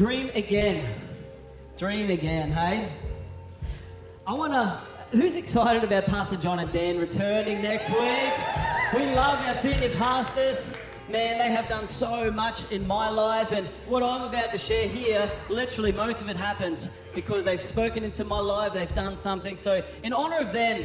Dream again. Dream again, hey? I want to. Who's excited about Pastor John and Dan returning next week? We love our senior pastors. Man, they have done so much in my life, and what I'm about to share here, literally most of it happened because they've spoken into my life, they've done something. So, in honor of them,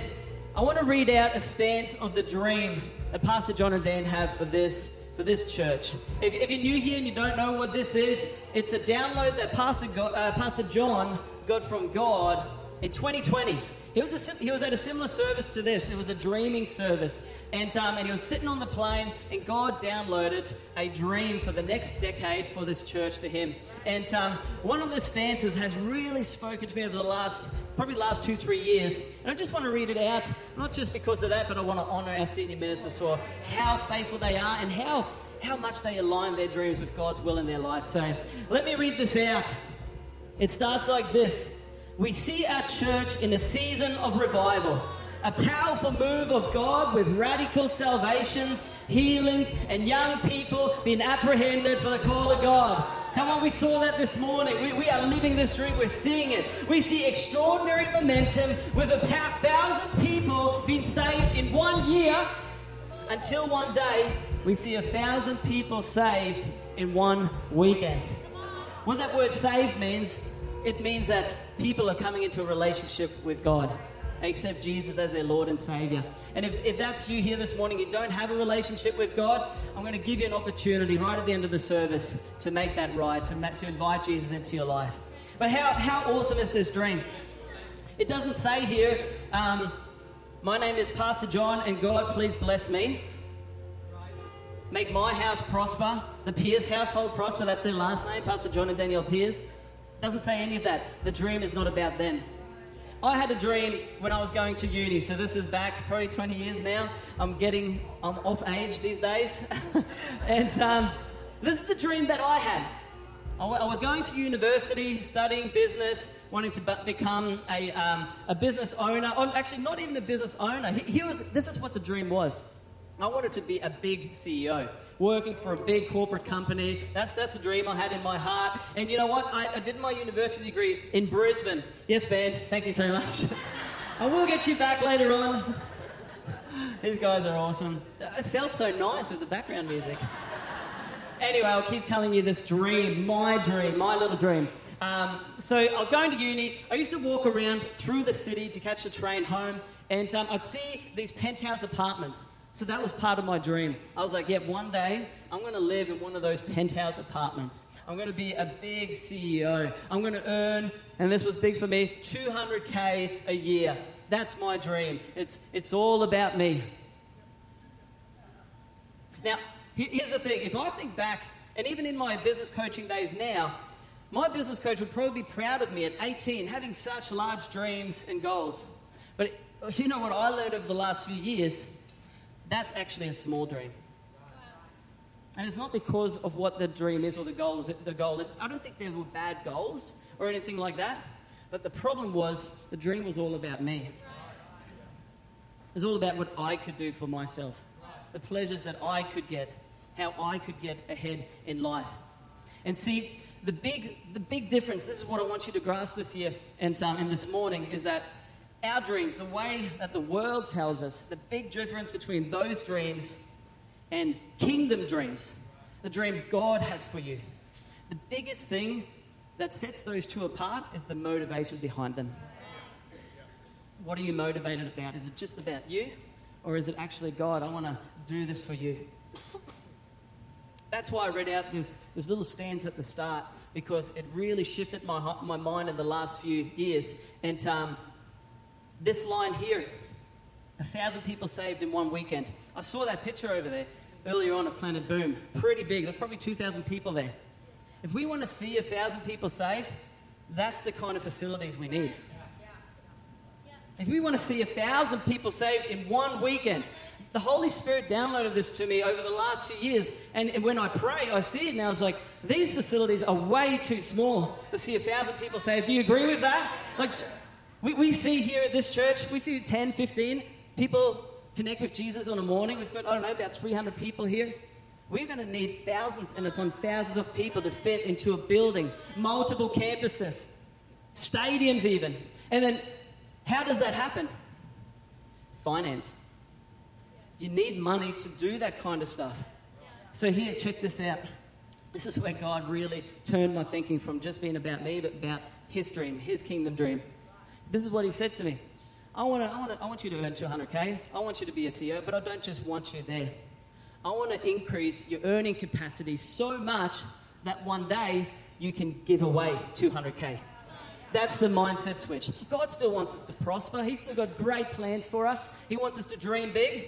I want to read out a stance of the dream that Pastor John and Dan have for this for this church. If, if you're new here and you don't know what this is, it's a download that Pastor, got, uh, Pastor John got from God in 2020. He was, a, he was at a similar service to this. It was a dreaming service. And, um, and he was sitting on the plane, and God downloaded a dream for the next decade for this church to him. And um, one of the stances has really spoken to me over the last, probably last two, three years. And I just want to read it out, not just because of that, but I want to honor our senior ministers for how faithful they are and how, how much they align their dreams with God's will in their life. So let me read this out. It starts like this We see our church in a season of revival a powerful move of God with radical salvations, healings, and young people being apprehended for the call of God. Come on, we saw that this morning. We, we are living this dream. We're seeing it. We see extraordinary momentum with about thousand people being saved in one year until one day we see a thousand people saved in one weekend. What that word saved means, it means that people are coming into a relationship with God accept Jesus as their Lord and Savior. And if, if that's you here this morning, you don't have a relationship with God, I'm going to give you an opportunity right at the end of the service to make that right, to, to invite Jesus into your life. But how, how awesome is this dream? It doesn't say here, um, my name is Pastor John, and God, please bless me. Make my house prosper, the Pierce household prosper. That's their last name, Pastor John and Danielle Pierce. Doesn't say any of that. The dream is not about them. I had a dream when I was going to uni, so this is back probably 20 years now. I'm getting, I'm off age these days. and um, this is the dream that I had. I was going to university, studying business, wanting to become a, um, a business owner. Oh, actually, not even a business owner. He, he was, this is what the dream was. I wanted to be a big CEO working for a big corporate company. That's, that's a dream I had in my heart. And you know what? I, I did my university degree in Brisbane. Yes, Ben, thank you so much. I will get you back later on. These guys are awesome. It felt so nice with the background music. Anyway, I'll keep telling you this dream, my dream, my little dream. Um, so I was going to uni. I used to walk around through the city to catch the train home, and um, I'd see these penthouse apartments. So that was part of my dream. I was like, yeah, one day I'm going to live in one of those penthouse apartments. I'm going to be a big CEO. I'm going to earn, and this was big for me, 200K a year. That's my dream. It's, it's all about me. Now, here's the thing if I think back, and even in my business coaching days now, my business coach would probably be proud of me at 18 having such large dreams and goals. But you know what I learned over the last few years? That's actually a small dream. And it's not because of what the dream is or the goal is. The goal is. I don't think there were bad goals or anything like that. But the problem was the dream was all about me. It was all about what I could do for myself, the pleasures that I could get, how I could get ahead in life. And see, the big, the big difference. This is what I want you to grasp this year and, um, and this morning is that our dreams, the way that the world tells us, the big difference between those dreams and kingdom dreams, the dreams God has for you. The biggest thing that sets those two apart is the motivation behind them. What are you motivated about? Is it just about you? Or is it actually God, I want to do this for you? That's why I read out this, this little stanza at the start because it really shifted my, my mind in the last few years. And um, this line here a thousand people saved in one weekend. I saw that picture over there earlier on of Planet Boom. Pretty big. There's probably 2,000 people there. If we want to see a thousand people saved, that's the kind of facilities we need. If we want to see a thousand people saved in one weekend, the Holy Spirit downloaded this to me over the last few years. And when I pray, I see it and I was like, these facilities are way too small to see a thousand people saved. Do you agree with that? Like, we, we see here at this church, we see 10, 15 people connect with Jesus on a morning. We've got, I don't know, about 300 people here. We're going to need thousands and upon thousands of people to fit into a building, multiple campuses, stadiums, even. And then, how does that happen? Finance. You need money to do that kind of stuff. So, here, check this out. This is where God really turned my thinking from just being about me, but about his dream, his kingdom dream. This is what he said to me. I want, to, I, want to, I want you to earn 200K. I want you to be a CEO, but I don't just want you there. I want to increase your earning capacity so much that one day you can give away 200K. That's the mindset switch. God still wants us to prosper. He's still got great plans for us. He wants us to dream big.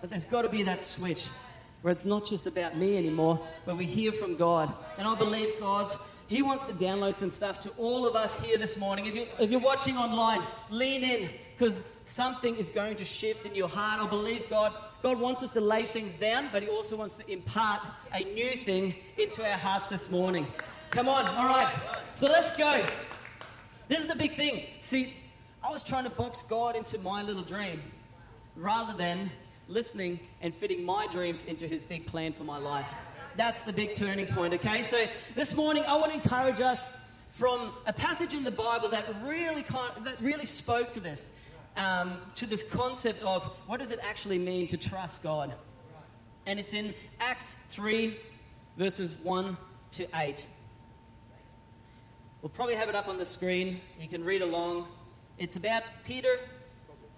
But there's got to be that switch where it's not just about me anymore, where we hear from God. And I believe God's he wants to download some stuff to all of us here this morning. If, you, if you're watching online, lean in because something is going to shift in your heart. I believe God. God wants us to lay things down, but He also wants to impart a new thing into our hearts this morning. Come on, all right. So let's go. This is the big thing. See, I was trying to box God into my little dream rather than listening and fitting my dreams into His big plan for my life. That's the big turning point, okay? So this morning, I want to encourage us from a passage in the Bible that really, that really spoke to this, um, to this concept of what does it actually mean to trust God? And it's in Acts 3, verses 1 to 8. We'll probably have it up on the screen. You can read along. It's about Peter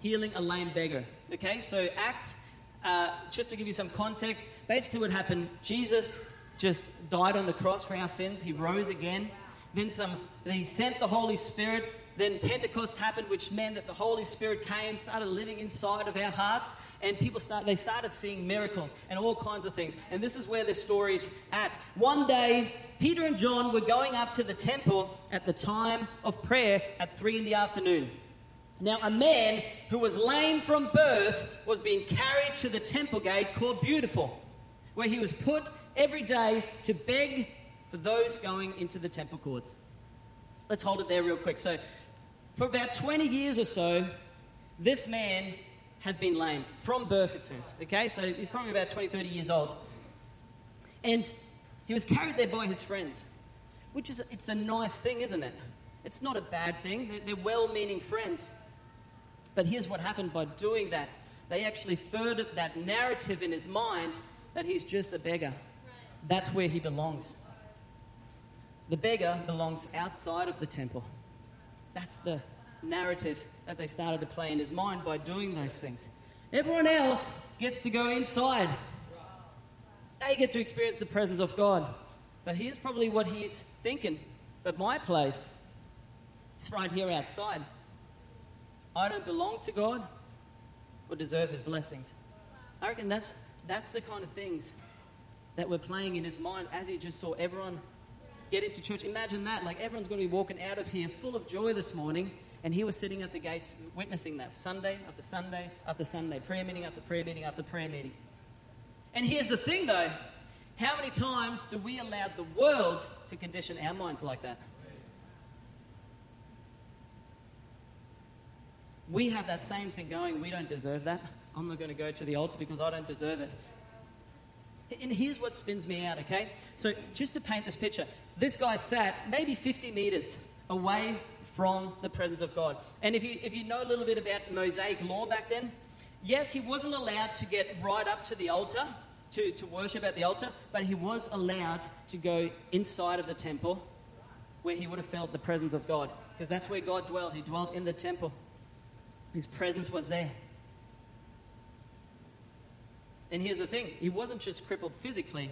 healing a lame beggar. Okay, so Acts uh, just to give you some context, basically what happened, Jesus just died on the cross for our sins. He rose again. Then some, he sent the Holy Spirit. Then Pentecost happened, which meant that the Holy Spirit came, started living inside of our hearts, and people start, they started seeing miracles and all kinds of things. And this is where the story's at. One day, Peter and John were going up to the temple at the time of prayer at three in the afternoon. Now, a man who was lame from birth was being carried to the temple gate called Beautiful, where he was put every day to beg for those going into the temple courts. Let's hold it there real quick. So, for about 20 years or so, this man has been lame from birth, it says. Okay, so he's probably about 20, 30 years old. And he was carried there by his friends, which is it's a nice thing, isn't it? It's not a bad thing. They're, they're well meaning friends. But here's what happened by doing that. They actually furthered that narrative in his mind that he's just a beggar. That's where he belongs. The beggar belongs outside of the temple. That's the narrative that they started to play in his mind by doing those things. Everyone else gets to go inside. They get to experience the presence of God. But here's probably what he's thinking. But my place, it's right here outside. I don't belong to God or deserve His blessings. I reckon that's, that's the kind of things that were playing in his mind as he just saw everyone get into church. Imagine that. Like everyone's going to be walking out of here full of joy this morning, and he was sitting at the gates witnessing that Sunday after Sunday after Sunday, prayer meeting after prayer meeting after prayer meeting. And here's the thing though how many times do we allow the world to condition our minds like that? We have that same thing going. We don't deserve that. I'm not going to go to the altar because I don't deserve it. And here's what spins me out, okay? So, just to paint this picture, this guy sat maybe 50 meters away from the presence of God. And if you, if you know a little bit about Mosaic law back then, yes, he wasn't allowed to get right up to the altar to, to worship at the altar, but he was allowed to go inside of the temple where he would have felt the presence of God. Because that's where God dwelt. He dwelt in the temple. His presence was there. And here's the thing he wasn't just crippled physically.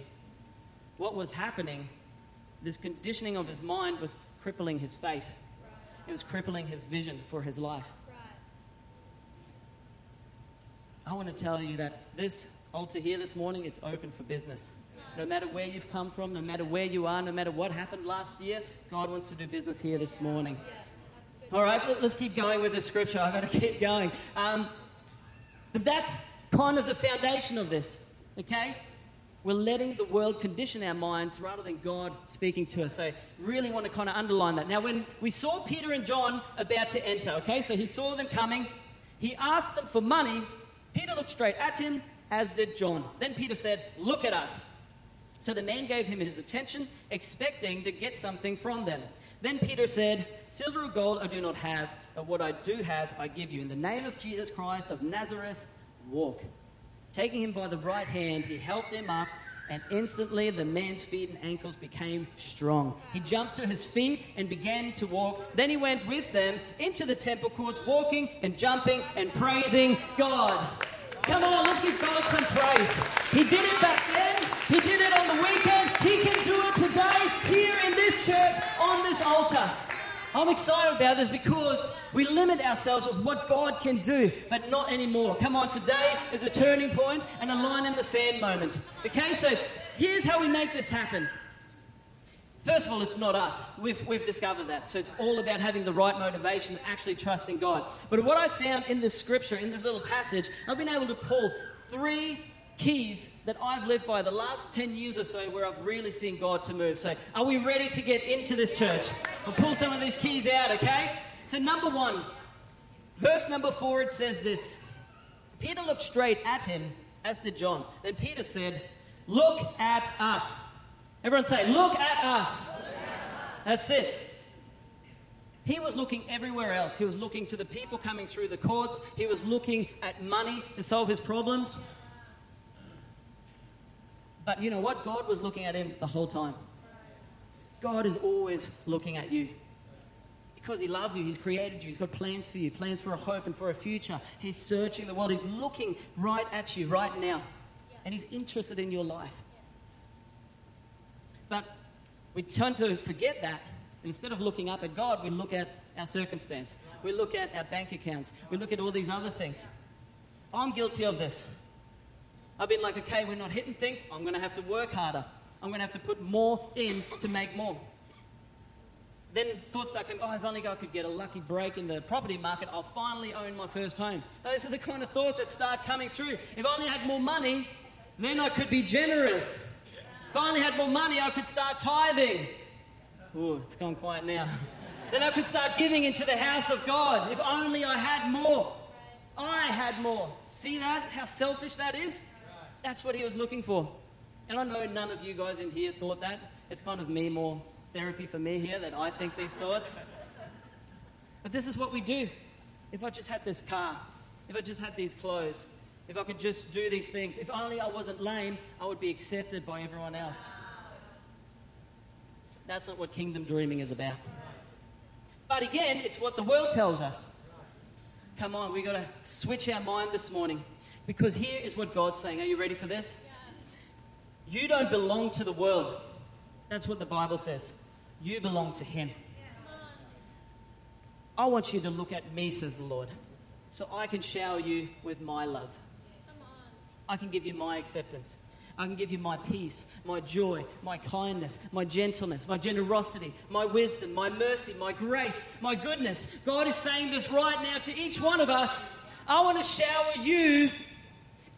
What was happening, this conditioning of his mind was crippling his faith, it was crippling his vision for his life. I want to tell you that this altar here this morning, it's open for business. No matter where you've come from, no matter where you are, no matter what happened last year, God wants to do business here this morning. All right, let's keep going with the scripture. I've got to keep going. Um, but that's kind of the foundation of this, okay? We're letting the world condition our minds rather than God speaking to us. So, really want to kind of underline that. Now, when we saw Peter and John about to enter, okay, so he saw them coming, he asked them for money. Peter looked straight at him, as did John. Then Peter said, Look at us. So the man gave him his attention, expecting to get something from them. Then Peter said, Silver or gold I do not have, but what I do have I give you. In the name of Jesus Christ of Nazareth, walk. Taking him by the right hand, he helped him up, and instantly the man's feet and ankles became strong. He jumped to his feet and began to walk. Then he went with them into the temple courts, walking and jumping and praising God. Come on, let's give God some praise. He did it back then, he did altar. I'm excited about this because we limit ourselves with what God can do, but not anymore. Come on, today is a turning point and a line in the sand moment. Okay, so here's how we make this happen. First of all, it's not us. We've, we've discovered that. So it's all about having the right motivation, actually trusting God. But what I found in this scripture, in this little passage, I've been able to pull three keys that I've lived by the last 10 years or so where I've really seen God to move. So, are we ready to get into this church? We'll pull some of these keys out, okay? So, number one, verse number four, it says this Peter looked straight at him, as did John. Then Peter said, Look at us. Everyone say, Look at us. That's it. He was looking everywhere else. He was looking to the people coming through the courts. He was looking at money to solve his problems. But you know what? God was looking at him the whole time. God is always looking at you. Because he loves you, he's created you, he's got plans for you, plans for a hope and for a future. He's searching the world, he's looking right at you right now. And he's interested in your life. But we tend to forget that. Instead of looking up at God, we look at our circumstance. We look at our bank accounts. We look at all these other things. I'm guilty of this. I've been like, okay, we're not hitting things. I'm going to have to work harder. I'm going to have to put more in to make more. Then thoughts start coming, oh, if only I could get a lucky break in the property market, I'll finally own my first home. Those are the kind of thoughts that start coming through. If I only had more money, then I could be generous. If I only had more money, I could start tithing. Oh, it's gone quiet now. then I could start giving into the house of God. If only I had more. I had more. See that? How selfish that is? That's what he was looking for. And I know none of you guys in here thought that. It's kind of me more therapy for me here that I think these thoughts. But this is what we do. If I just had this car, if I just had these clothes, if I could just do these things, if only I wasn't lame, I would be accepted by everyone else. That's not what kingdom dreaming is about. But again, it's what the world tells us. Come on, we've got to switch our mind this morning. Because here is what God's saying. Are you ready for this? You don't belong to the world. That's what the Bible says. You belong to Him. I want you to look at me, says the Lord, so I can shower you with my love. I can give you my acceptance. I can give you my peace, my joy, my kindness, my gentleness, my generosity, my wisdom, my mercy, my grace, my goodness. God is saying this right now to each one of us. I want to shower you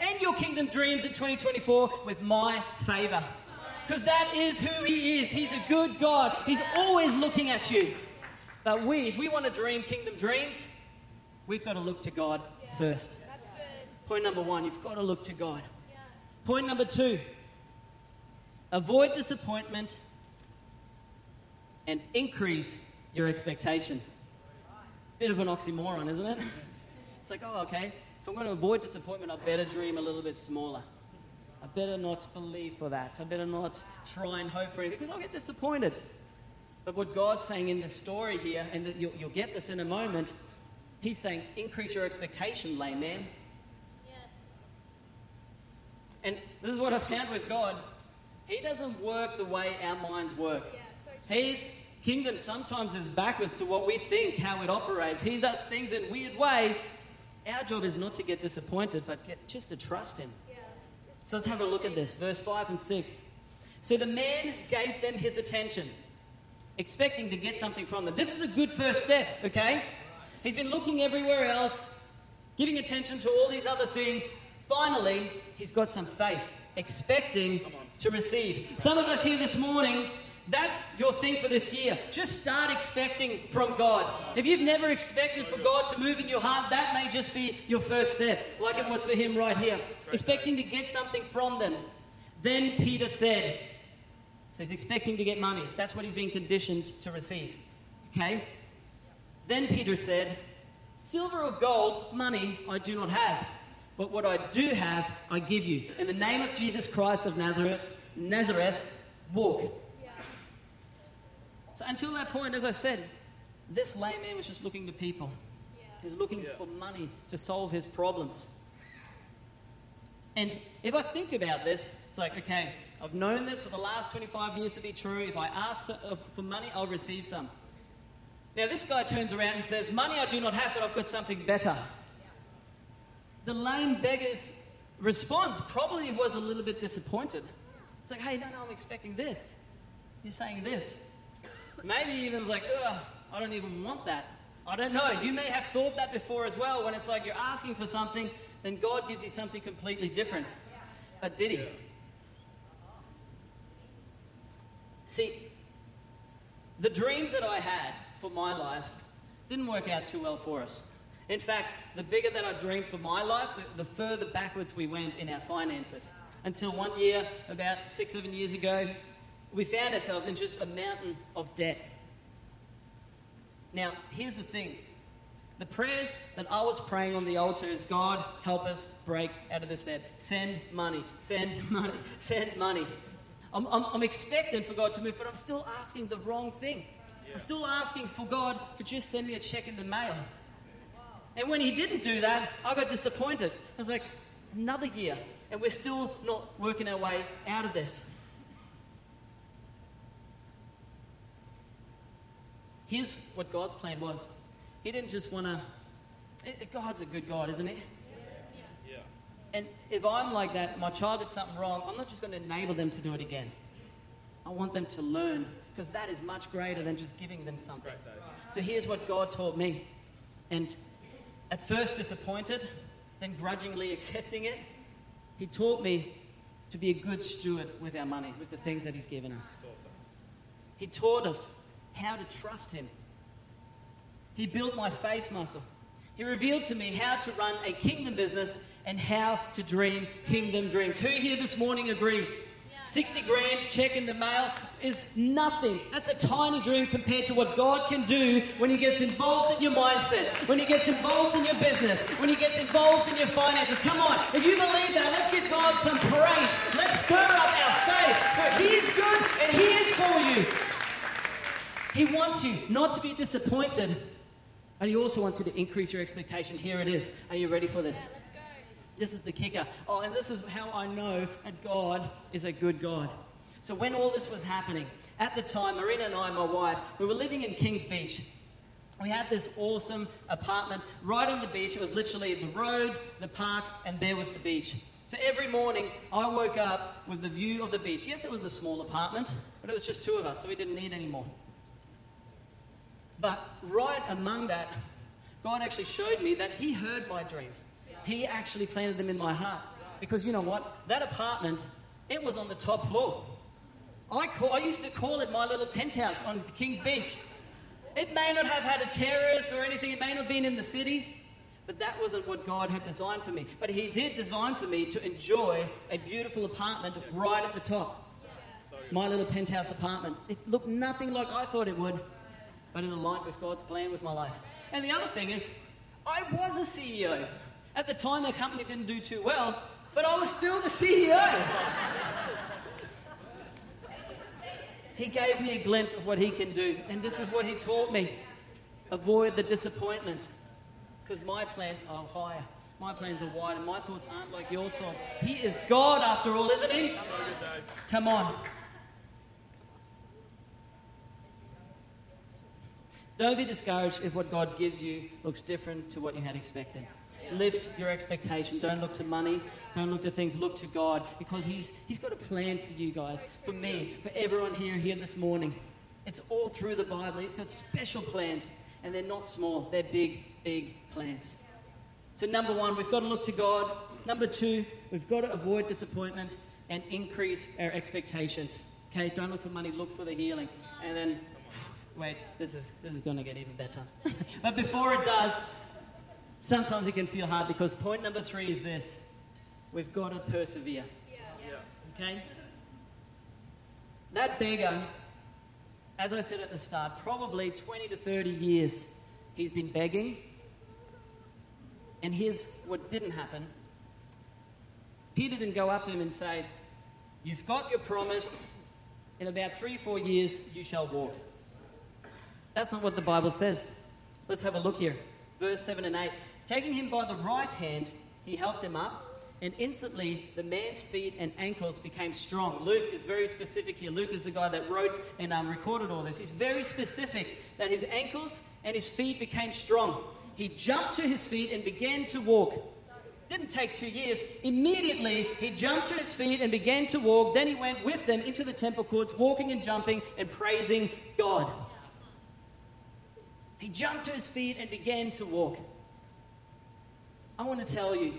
and your kingdom dreams in 2024 with my favor. Because that is who He is. He's a good God. He's always looking at you. But we, if we want to dream kingdom dreams, we've got to look to God yeah, first. Point number one, you've got to look to God. Yeah. Point number two, avoid disappointment and increase your expectation. Bit of an oxymoron, isn't it? It's like, oh, okay, if I'm going to avoid disappointment, I better dream a little bit smaller. I better not believe for that. I better not try and hope for anything because I'll get disappointed. But what God's saying in this story here, and that you'll, you'll get this in a moment, He's saying, increase your expectation, layman. Yes. And this is what I found with God. He doesn't work the way our minds work. Yeah, so His kingdom sometimes is backwards to what we think, how it operates. He does things in weird ways our job is not to get disappointed, but get, just to trust Him. Yeah, so let's have a look at this. Verse 5 and 6. So the man gave them his attention, expecting to get something from them. This is a good first step, okay? He's been looking everywhere else, giving attention to all these other things. Finally, he's got some faith, expecting to receive. Some of us here this morning that's your thing for this year. Just start expecting from God. If you've never expected for God to move in your heart, that may just be your first step, like it was for him right here. Expecting to get something from them. Then Peter said, So he's expecting to get money. That's what he's being conditioned to receive. Okay? Then Peter said, Silver or gold, money I do not have. But what I do have, I give you. In the name of Jesus Christ of Nazareth, Nazareth, walk. So until that point, as I said, this lame man was just looking to people. He was looking for money to solve his problems. And if I think about this, it's like, okay, I've known this for the last 25 years to be true. If I ask uh, for money, I'll receive some. Now, this guy turns around and says, Money I do not have, but I've got something better. The lame beggar's response probably was a little bit disappointed. It's like, hey, no, no, I'm expecting this. You're saying this. Maybe even like, ugh, I don't even want that. I don't know. You may have thought that before as well when it's like you're asking for something, then God gives you something completely different. But did He? See, the dreams that I had for my life didn't work out too well for us. In fact, the bigger that I dreamed for my life, the, the further backwards we went in our finances. Until one year, about six, seven years ago, we found ourselves in just a mountain of debt. Now, here's the thing the prayers that I was praying on the altar is God, help us break out of this debt. Send money, send money, send money. I'm, I'm, I'm expecting for God to move, but I'm still asking the wrong thing. I'm still asking for God to just send me a check in the mail. And when He didn't do that, I got disappointed. I was like, another year, and we're still not working our way out of this. Here's what God's plan was He didn't just want to. God's a good God, isn't He? Yeah. And if I'm like that, my child did something wrong, I'm not just going to enable them to do it again. I want them to learn because that is much greater than just giving them something. So here's what God taught me. And at first disappointed, then grudgingly accepting it, He taught me to be a good steward with our money, with the things that He's given us. He taught us how to trust Him. He built my faith muscle. He revealed to me how to run a kingdom business and how to dream kingdom dreams. Who here this morning agrees? 60 grand check in the mail is nothing. That's a tiny dream compared to what God can do when He gets involved in your mindset, when He gets involved in your business, when He gets involved in your finances. Come on, if you believe that, let's give God some praise. Let's stir up our faith. For He is good and He is for you. He wants you not to be disappointed, and He also wants you to increase your expectation. Here it is. Are you ready for this? Yeah, this is the kicker. Oh, and this is how I know that God is a good God. So, when all this was happening, at the time, Marina and I, my wife, we were living in Kings Beach. We had this awesome apartment right on the beach. It was literally the road, the park, and there was the beach. So every morning I woke up with the view of the beach. Yes, it was a small apartment, but it was just two of us, so we didn't need any more. But right among that, God actually showed me that He heard my dreams. He actually planted them in my heart. Because you know what? That apartment, it was on the top floor. I, call, I used to call it my little penthouse on Kings Beach. It may not have had a terrace or anything, it may not have been in the city, but that wasn't what God had designed for me. But He did design for me to enjoy a beautiful apartment right at the top. My little penthouse apartment. It looked nothing like I thought it would but in aligned with God's plan with my life. And the other thing is, I was a CEO. At the time, the company didn't do too well, but I was still the CEO. he gave me a glimpse of what he can do, and this is what he taught me avoid the disappointment, because my plans are higher. My plans are wider. my thoughts aren't like your thoughts. He is God after all, isn't he? Come on. Don't be discouraged if what God gives you looks different to what you had expected. Lift your expectation. Don't look to money. Don't look to things. Look to God because He's, he's got a plan for you guys, for me, for everyone here here this morning. It's all through the Bible. He's got special plans, and they're not small, they're big, big plans. So, number one, we've got to look to God. Number two, we've got to avoid disappointment and increase our expectations. Okay, don't look for money, look for the healing. And then wait, this is, this is going to get even better. but before it does, sometimes it can feel hard because point number three is this we've got to persevere. Yeah. Okay? That beggar, as I said at the start, probably 20 to 30 years he's been begging. And here's what didn't happen Peter didn't go up to him and say, You've got your promise. In about three, four years, you shall walk. That's not what the Bible says. Let's have a look here. Verse 7 and 8. Taking him by the right hand, he helped him up, and instantly the man's feet and ankles became strong. Luke is very specific here. Luke is the guy that wrote and um, recorded all this. He's very specific that his ankles and his feet became strong. He jumped to his feet and began to walk. Didn't take two years. Immediately, he jumped to his feet and began to walk. Then he went with them into the temple courts, walking and jumping and praising God. He jumped to his feet and began to walk. I want to tell you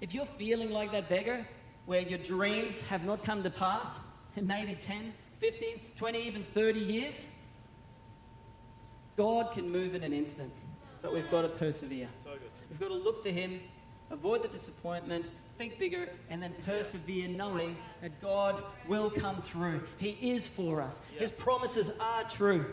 if you're feeling like that beggar, where your dreams have not come to pass in maybe 10, 15, 20, even 30 years, God can move in an instant. But we've got to persevere. So we've got to look to Him, avoid the disappointment, think bigger, and then persevere, knowing that God will come through. He is for us, His promises are true.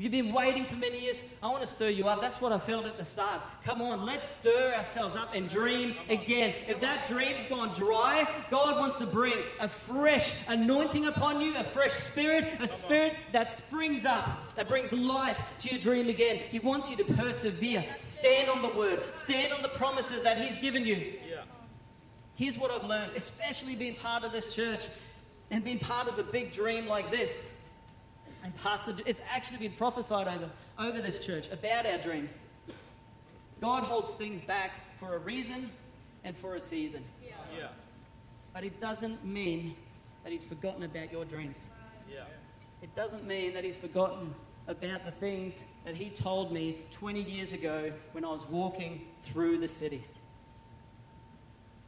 If you've been waiting for many years, I want to stir you up. That's what I felt at the start. Come on, let's stir ourselves up and dream again. If that dream's gone dry, God wants to bring a fresh anointing upon you, a fresh spirit, a spirit that springs up, that brings life to your dream again. He wants you to persevere. Stand on the word, stand on the promises that He's given you. Here's what I've learned, especially being part of this church and being part of a big dream like this. And Pastor, it's actually been prophesied over, over this church about our dreams. God holds things back for a reason and for a season. Yeah. yeah. But it doesn't mean that He's forgotten about your dreams. Yeah. It doesn't mean that He's forgotten about the things that He told me 20 years ago when I was walking through the city.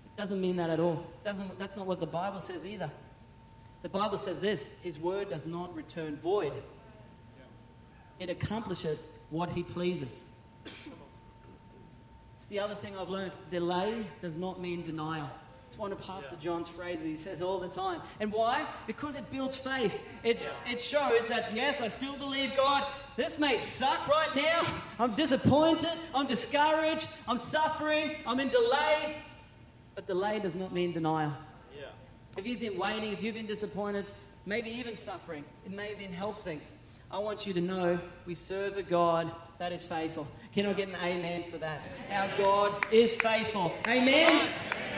It doesn't mean that at all. Doesn't, that's not what the Bible says either. The Bible says this His word does not return void, it accomplishes what He pleases. It's the other thing I've learned delay does not mean denial. It's one of Pastor John's phrases he says all the time. And why? Because it builds faith. It, it shows that, yes, I still believe God. This may suck right now. I'm disappointed. I'm discouraged. I'm suffering. I'm in delay. But delay does not mean denial. If you've been waiting, if you've been disappointed, maybe even suffering, it may have been health things. I want you to know we serve a God that is faithful. Can I get an amen for that? Our God is faithful. Amen?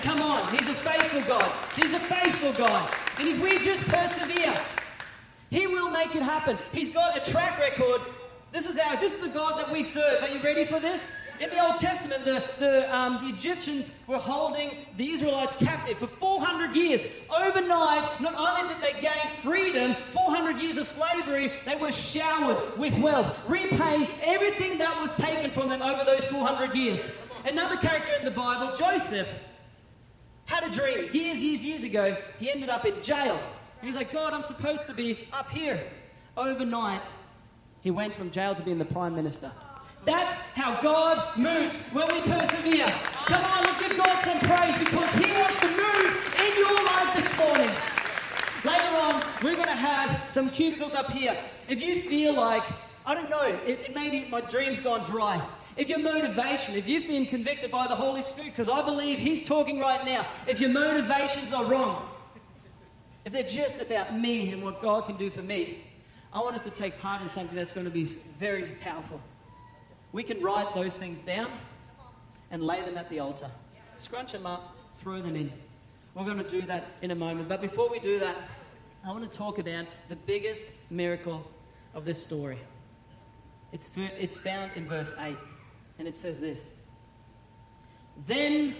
Come on, He's a faithful God. He's a faithful God. And if we just persevere, He will make it happen. He's got a track record. This is our, this is the God that we serve. Are you ready for this? In the Old Testament, the, the, um, the Egyptians were holding the Israelites captive for 400 years. Overnight, not only did they gain freedom, 400 years of slavery, they were showered with wealth, repaying everything that was taken from them over those 400 years. Another character in the Bible, Joseph, had a dream years, years, years ago. He ended up in jail. And he's like, God, I'm supposed to be up here. Overnight, he went from jail to being the prime minister. That's how God moves when we persevere. Come on, let's give God some praise because He wants to move in your life this morning. Later on, we're going to have some cubicles up here. If you feel like, I don't know, it, it maybe my dream's gone dry. If your motivation, if you've been convicted by the Holy Spirit, because I believe He's talking right now, if your motivations are wrong, if they're just about me and what God can do for me, I want us to take part in something that's going to be very powerful. We can write those things down and lay them at the altar. Scrunch them up, throw them in. We're going to do that in a moment. But before we do that, I want to talk about the biggest miracle of this story. It's, it's found in verse 8, and it says this Then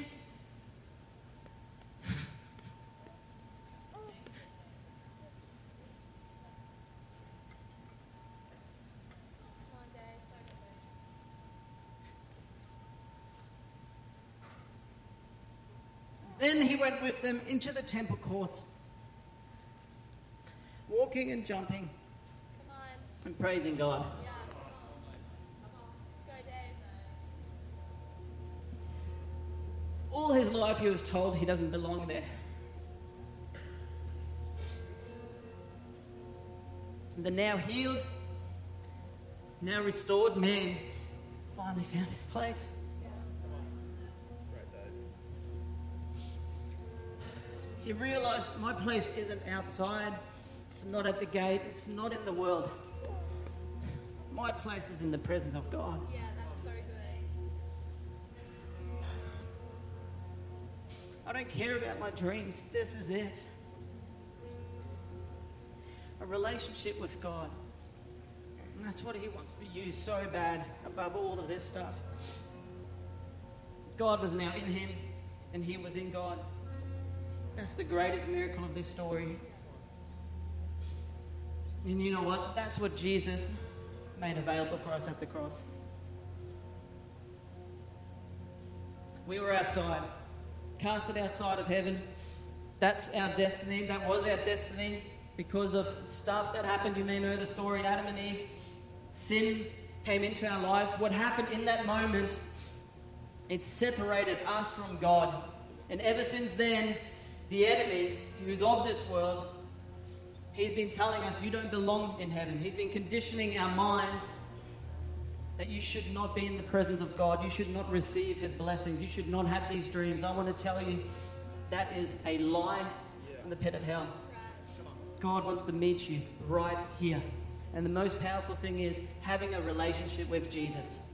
Then he went with them into the temple courts, walking and jumping and praising God. Come on. All his life, he was told he doesn't belong there. The now healed, now restored man finally found his place. He realized my place isn't outside, it's not at the gate, it's not in the world. My place is in the presence of God. Yeah, that's so good. I don't care about my dreams. This is it. A relationship with God. And that's what He wants for you so bad, above all of this stuff. God was now in Him, and He was in God. That's the greatest miracle of this story. And you know what? That's what Jesus made available for us at the cross. We were outside, casted outside of heaven. That's our destiny. That was our destiny because of stuff that happened. You may know the story Adam and Eve. Sin came into our lives. What happened in that moment, it separated us from God. And ever since then, the enemy, who's of this world, he's been telling us you don't belong in heaven. He's been conditioning our minds that you should not be in the presence of God. You should not receive his blessings. You should not have these dreams. I want to tell you that is a lie from the pit of hell. God wants to meet you right here. And the most powerful thing is having a relationship with Jesus.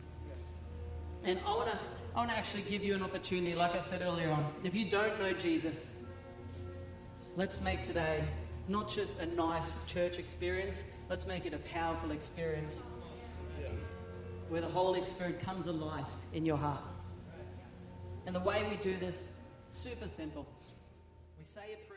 And I want to I want to actually give you an opportunity, like I said earlier on. If you don't know Jesus, let's make today not just a nice church experience, let's make it a powerful experience where the Holy Spirit comes alive in your heart. And the way we do this, super simple. We say a